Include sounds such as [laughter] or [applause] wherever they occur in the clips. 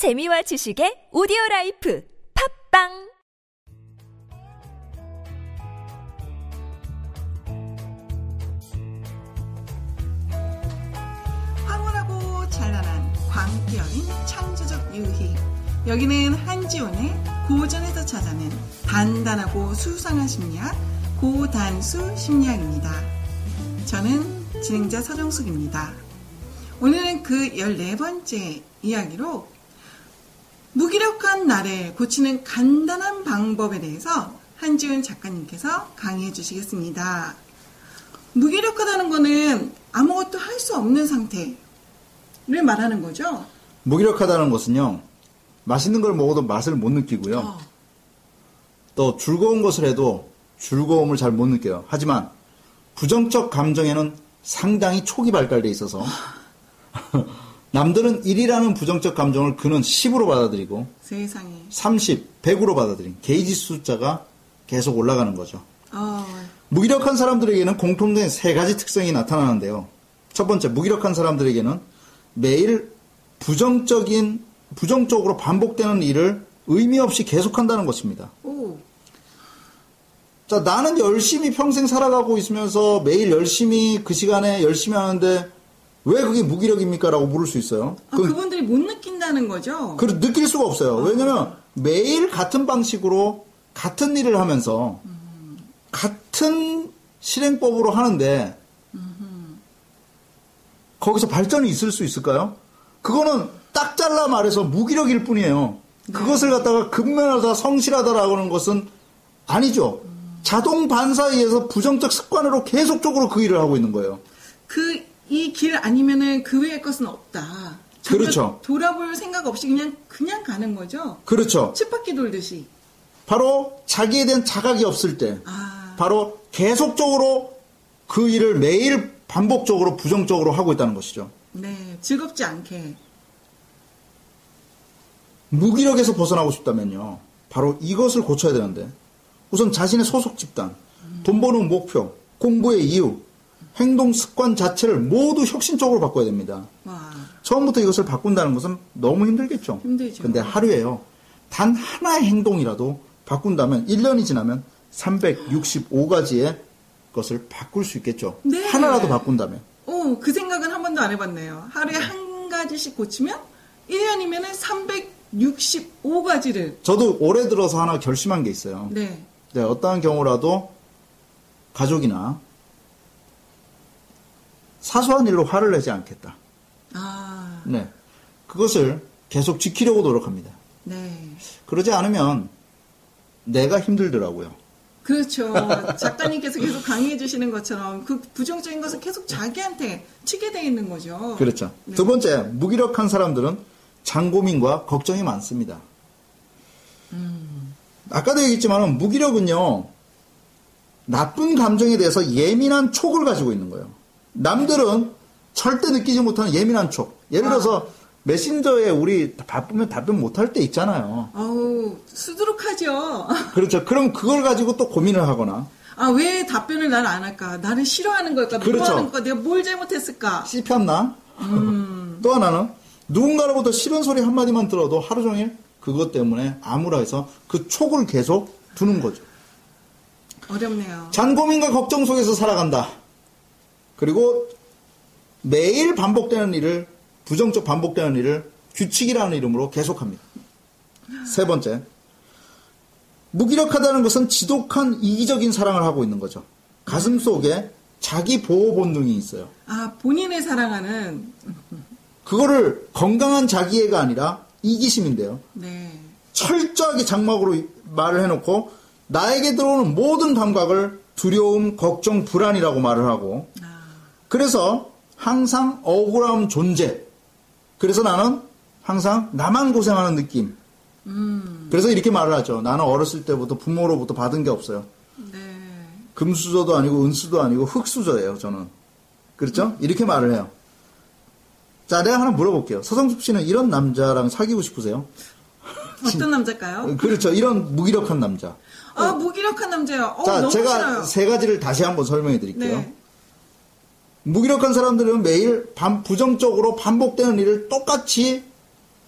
재미와 지식의 오디오 라이프 팟빵 황홀하고 찬란한 광기 어린 창조적 유희. 여기는 한지원의 고전에서 찾아낸 단단하고 수상한 심리학, 고단수 심리학입니다. 저는 진행자 서정숙입니다. 오늘은 그 14번째 이야기로 무기력한 나를 고치는 간단한 방법에 대해서 한지훈 작가님께서 강의해 주시겠습니다. 무기력하다는 거는 아무것도 할 수 없는 상태를 말하는 거죠. 무기력하다는 것은요, 맛있는 걸 먹어도 맛을 못 느끼고요. 어, 또 즐거운 것을 해도 즐거움을 잘 못 느껴요. 하지만 부정적 감정에는 상당히 초기 발달돼 있어서 [laughs] 남들은 1이라는 부정적 감정을 그는 10으로 받아들이고 세상에. 30, 100으로 받아들인 게이지 숫자가 계속 올라가는 거죠. 어, 무기력한 사람들에게는 공통된 세 가지 특성이 나타나는데요. 첫 번째, 무기력한 사람들에게는 매일 부정적인, 부정적으로 반복되는 일을 의미 없이 계속한다는 것입니다. 오, 자, 나는 열심히 평생 살아가고 있으면서 매일 열심히 그 시간에 열심히 하는데 왜 그게 무기력입니까? 라고 물을 수 있어요. 아, 그, 그분들이 못 느낀다는 거죠. 그 느낄 수가 없어요. 왜냐면 매일 같은 방식으로 같은 일을 하면서 같은 실행법으로 하는데 거기서 발전이 있을 수 있을까요? 그거는 딱 잘라 말해서 무기력일 뿐이에요. 그것을 갖다가 근면하다 성실하다라고 하는 것은 아니죠. 자동 반사에 의해서 부정적 습관으로 계속적으로 그 일을 하고 있는 거예요. 그, 이 길 아니면은 그 외의 것은 없다. 그렇죠. 돌아볼 생각 없이 그냥, 그냥 가는 거죠. 그렇죠. 쳇바퀴 돌듯이. 바로 자기에 대한 자각이 없을 때, 아, 바로 계속적으로 그 일을 매일 반복적으로 부정적으로 하고 있다는 것이죠. 네. 즐겁지 않게. 무기력에서 벗어나고 싶다면요. 바로 이것을 고쳐야 되는데, 우선 자신의 소속 집단, 돈 버는 목표, 공부의 이유, 행동 습관 자체를 모두 혁신적으로 바꿔야 됩니다. 와. 처음부터 이것을 바꾼다는 것은 너무 힘들겠죠. 힘들죠. 근데 하루에요. 단 하나의 행동이라도 바꾼다면 1년이 지나면 365가지의 것을 바꿀 수 있겠죠. 네. 하나라도 바꾼다면. 오, 그 생각은 한 번도 안 해봤네요. 하루에 한 가지씩 고치면 1년이면은 365가지를. 저도 올해 들어서 하나 결심한 게 있어요. 네. 네, 어떠한 경우라도 가족이나 사소한 일로 화를 내지 않겠다. 아, 네. 그것을 계속 지키려고 노력합니다. 네. 그러지 않으면 내가 힘들더라고요. 그렇죠. [laughs] 작가님께서 계속 강의해 주시는 것처럼 그 부정적인 것을 계속 자기한테 치게 돼 있는 거죠. 그렇죠. 네. 두 번째, 무기력한 사람들은 장고민과 걱정이 많습니다. 음. 아까도 얘기했지만 무기력은요, 나쁜 감정에 대해서 예민한 촉을 가지고 있는 거예요. 남들은 절대 느끼지 못하는 예민한 촉. 예를 들어서 메신저에 우리 바쁘면 답변 못할 때 있잖아요. 어우, 수두룩하죠. [laughs] 그렇죠. 그럼 그걸 가지고 또 고민을 하거나 아, 왜 답변을 나는 안 할까? 나를 싫어하는 걸까? 그렇죠. 미워하는 걸까? 내가 뭘 잘못했을까? 씹혔나? 음. [laughs] 또 하나는 누군가로부터 싫은 소리 한마디만 들어도 하루 종일 그것 때문에 암울해서 그 촉을 계속 두는 거죠. 어렵네요. 잔고민과 걱정 속에서 살아간다. 그리고 매일 반복되는 일을, 부정적 반복되는 일을 규칙이라는 이름으로 계속합니다. 세 번째. 무기력하다는 것은 지독한 이기적인 사랑을 하고 있는 거죠. 가슴 속에 자기 보호 본능이 있어요. 아, 본인을 사랑하는, 그거를 건강한 자기애가 아니라 이기심인데요. 네. 철저하게 장막으로 말을 해놓고 나에게 들어오는 모든 감각을 두려움, 걱정, 불안이라고 말을 하고 아, 그래서 항상 억울함 존재. 그래서 나는 항상 나만 고생하는 느낌. 음, 그래서 이렇게 말을 하죠. 나는 어렸을 때부터 부모로부터 받은 게 없어요. 네. 금수저도 아니고 은수도 아니고 흙수저예요, 저는. 그렇죠? 이렇게 말을 해요. 자, 내가 하나 물어볼게요. 서성숙 씨는 이런 남자랑 사귀고 싶으세요? [laughs] 어떤 남자일까요? 그렇죠. 이런 무기력한 남자. 아, 무기력한 남자요. 어, 자, 너무 제가 싫어요. 세 가지를 다시 한번 설명해 드릴게요. 네. 무기력한 사람들은 매일 반- 부정적으로 반복되는 일을 똑같이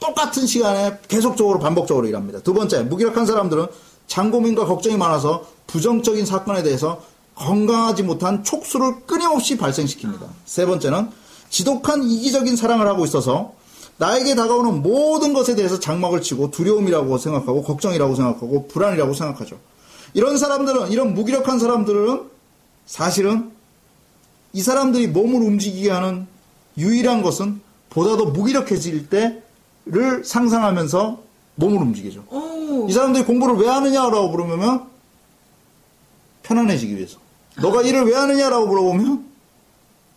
똑같은 시간에 계속적으로 반복적으로 일합니다. 두 번째, 무기력한 사람들은 장고민과 걱정이 많아서 부정적인 사건에 대해서 건강하지 못한 촉수를 끊임없이 발생시킵니다. 세 번째는 지독한 이기적인 사랑을 하고 있어서 나에게 다가오는 모든 것에 대해서 장막을 치고 두려움이라고 생각하고 걱정이라고 생각하고 불안이라고 생각하죠. 이런 사람들은 이런 무기력한 사람들은 사실은 이 사람들이 몸을 움직이게 하는 유일한 것은 보다 더 무기력해질 때를 상상하면서 몸을 움직이죠. 오, 이 사람들이 공부를 왜 하느냐라고 물으면 편안해지기 위해서. 너가 일을 왜 하느냐라고 물어보면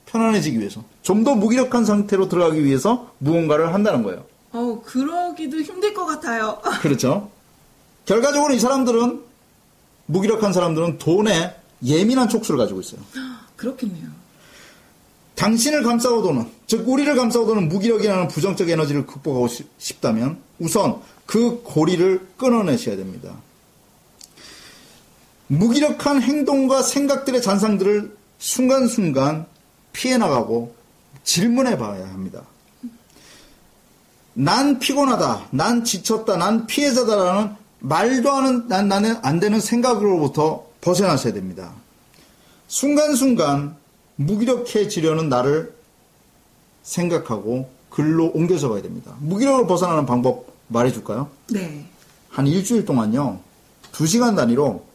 편안해지기 위해서. 좀 더 무기력한 상태로 들어가기 위해서 무언가를 한다는 거예요. 어, 그러기도 힘들 것 같아요. [laughs] 그렇죠. 결과적으로 이 사람들은 무기력한 사람들은 돈에 예민한 촉수를 가지고 있어요. 그렇겠네요. 당신을 감싸고도는 즉 우리를 감싸고도는 무기력이라는 부정적 에너지를 극복하고 싶- 싶다면 우선 그 고리를 끊어내셔야 됩니다. 무기력한 행동과 생각들의 잔상들을 순간순간 피해 나가고 질문해 봐야 합니다. 난 피곤하다, 난 지쳤다, 난 피해자다라는 말도 하는 난 나는 안 되는 생각으로부터 벗어나셔야 됩니다. 순간순간 무기력해지려는 나를 생각하고 글로 옮겨서 가야 됩니다. 무기력을 벗어나는 방법 말해줄까요? 네. 한 일주일 동안요, 두 시간 단위로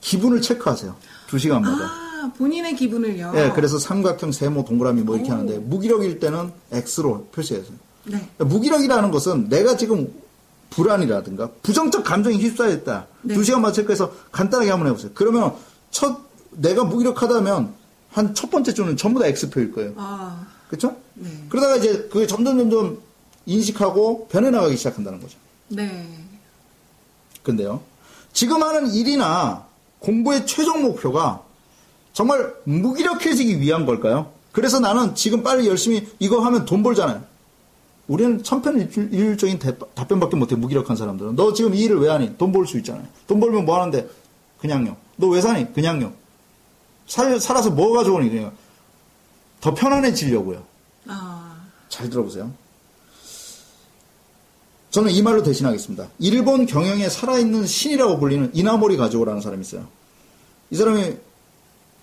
기분을 체크하세요. 두 시간마다. 아, 본인의 기분을요. 예, 그래서 삼각형, 세모, 동그라미 뭐 이렇게 오. 하는데, 무기력일 때는 X로 표시해서. 네. 무기력이라는 것은 내가 지금 불안이라든가 부정적 감정이 휩싸였다. 네. 두 시간만 체크해서 간단하게 한번 해보세요. 그러면 첫 내가 무기력하다면 한 첫 번째 주는 전부 다 X표일 거예요. 아, 그렇죠? 네. 그러다가 이제 그게 점점 점점 인식하고 변해 나가기 시작한다는 거죠. 네. 근데요, 지금 하는 일이나 공부의 최종 목표가 정말 무기력해지기 위한 걸까요? 그래서 나는 지금 빨리 열심히 이거 하면 돈 벌잖아요. 우리는 천편일률적인 대- 답변밖에 못해 무기력한 사람들은 너 지금 이 일을 왜 하니? 돈 벌 수 있잖아요. 돈 벌면 뭐 하는데? 그냥요. 너 왜 사니? 그냥요. 살, 살아서 뭐가 좋으니? 그냥 더 편안해지려고요. 아, 잘 들어보세요. 저는 이 말로 대신하겠습니다. 일본 경영에 살아있는 신이라고 불리는 이나모리 가지고라는 사람이 있어요. 이 사람이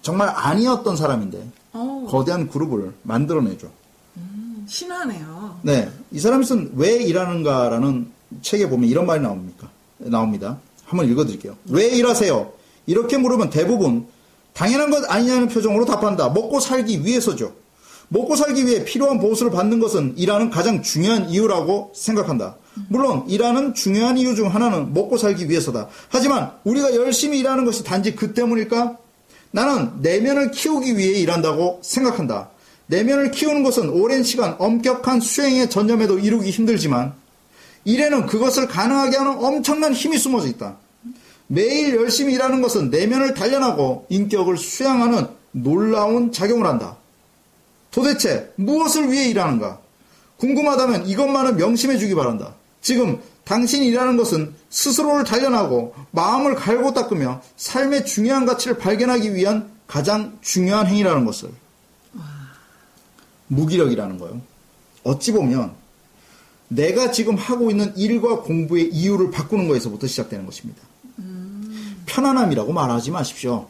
정말 아니었던 사람인데 어, 거대한 그룹을 만들어내죠. 신하네요. 네, 이 사람이 쓴 왜 일하는가라는 책에 보면 이런 말이 나옵니까? 나옵니다. 한번 읽어드릴게요. 왜 일하세요? 이렇게 물으면 대부분 당연한 것 아니냐는 표정으로 답한다. 먹고 살기 위해서죠. 먹고 살기 위해 필요한 보수를 받는 것은 일하는 가장 중요한 이유라고 생각한다. 물론 일하는 중요한 이유 중 하나는 먹고 살기 위해서다. 하지만 우리가 열심히 일하는 것이 단지 그 때문일까? 나는 내면을 키우기 위해 일한다고 생각한다. 내면을 키우는 것은 오랜 시간 엄격한 수행의 전념에도 이루기 힘들지만 일에는 그것을 가능하게 하는 엄청난 힘이 숨어져 있다. 매일 열심히 일하는 것은 내면을 단련하고 인격을 수양하는 놀라운 작용을 한다. 도대체 무엇을 위해 일하는가? 궁금하다면 이것만은 명심해 주기 바란다. 지금 당신이 일하는 것은 스스로를 단련하고 마음을 갈고 닦으며 삶의 중요한 가치를 발견하기 위한 가장 중요한 행위라는 것을. 무기력이라는 거요. 어찌 보면 내가 지금 하고 있는 일과 공부의 이유를 바꾸는 것에서부터 시작되는 것입니다. 편안함이라고 말하지 마십시오.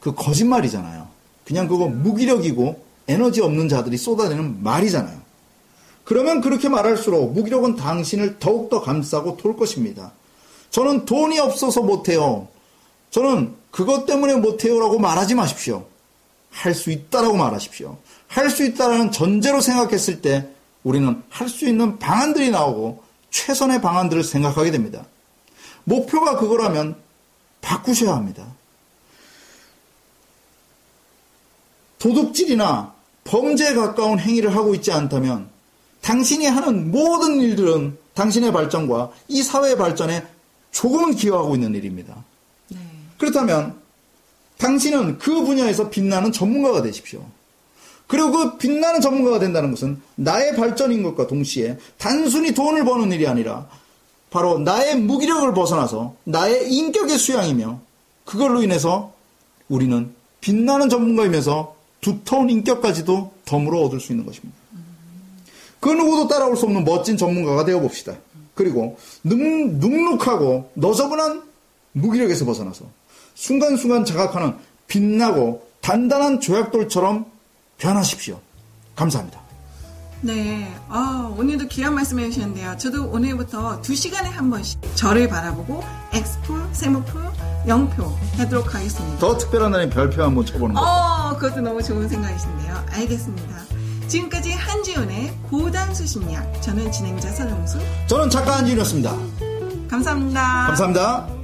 그 거짓말이잖아요. 그냥 그거 무기력이고 에너지 없는 자들이 쏟아내는 말이잖아요. 그러면 그렇게 말할수록 무기력은 당신을 더욱더 감싸고 돌 것입니다. 저는 돈이 없어서 못해요. 저는 그것 때문에 못해요라고 말하지 마십시오. 할 수 있다라고 말하십시오. 할 수 있다라는 전제로 생각했을 때 우리는 할 수 있는 방안들이 나오고 최선의 방안들을 생각하게 됩니다. 목표가 그거라면 바꾸셔야 합니다. 도둑질이나 범죄에 가까운 행위를 하고 있지 않다면 당신이 하는 모든 일들은 당신의 발전과 이 사회의 발전에 조금은 기여하고 있는 일입니다. 네. 그렇다면 당신은 그 분야에서 빛나는 전문가가 되십시오. 그리고 그 빛나는 전문가가 된다는 것은 나의 발전인 것과 동시에 단순히 돈을 버는 일이 아니라 바로 나의 무기력을 벗어나서 나의 인격의 수양이며 그걸로 인해서 우리는 빛나는 전문가이면서 두터운 인격까지도 덤으로 얻을 수 있는 것입니다. 그 누구도 따라올 수 없는 멋진 전문가가 되어 봅시다. 그리고 능, 눅눅하고 너저분한 무기력에서 벗어나서 순간순간 자각하는 빛나고 단단한 조약돌처럼 변하십시오. 감사합니다. 네, 아, 오늘도 귀한 말씀 해주셨는데요. 저도 오늘부터 두 시간에 한 번씩 저를 바라보고 엑스풀, 세모풀, 영표 하도록 하겠습니다. 더 특별한 날엔 별표 한번 쳐보는 거. 어, 그것도 너무 좋은 생각이신데요. 알겠습니다. 지금까지 한지훈의 고단수 심리학. 저는 진행자 서정수. 저는 작가 한지윤이었습니다. 감사합니다. 감사합니다.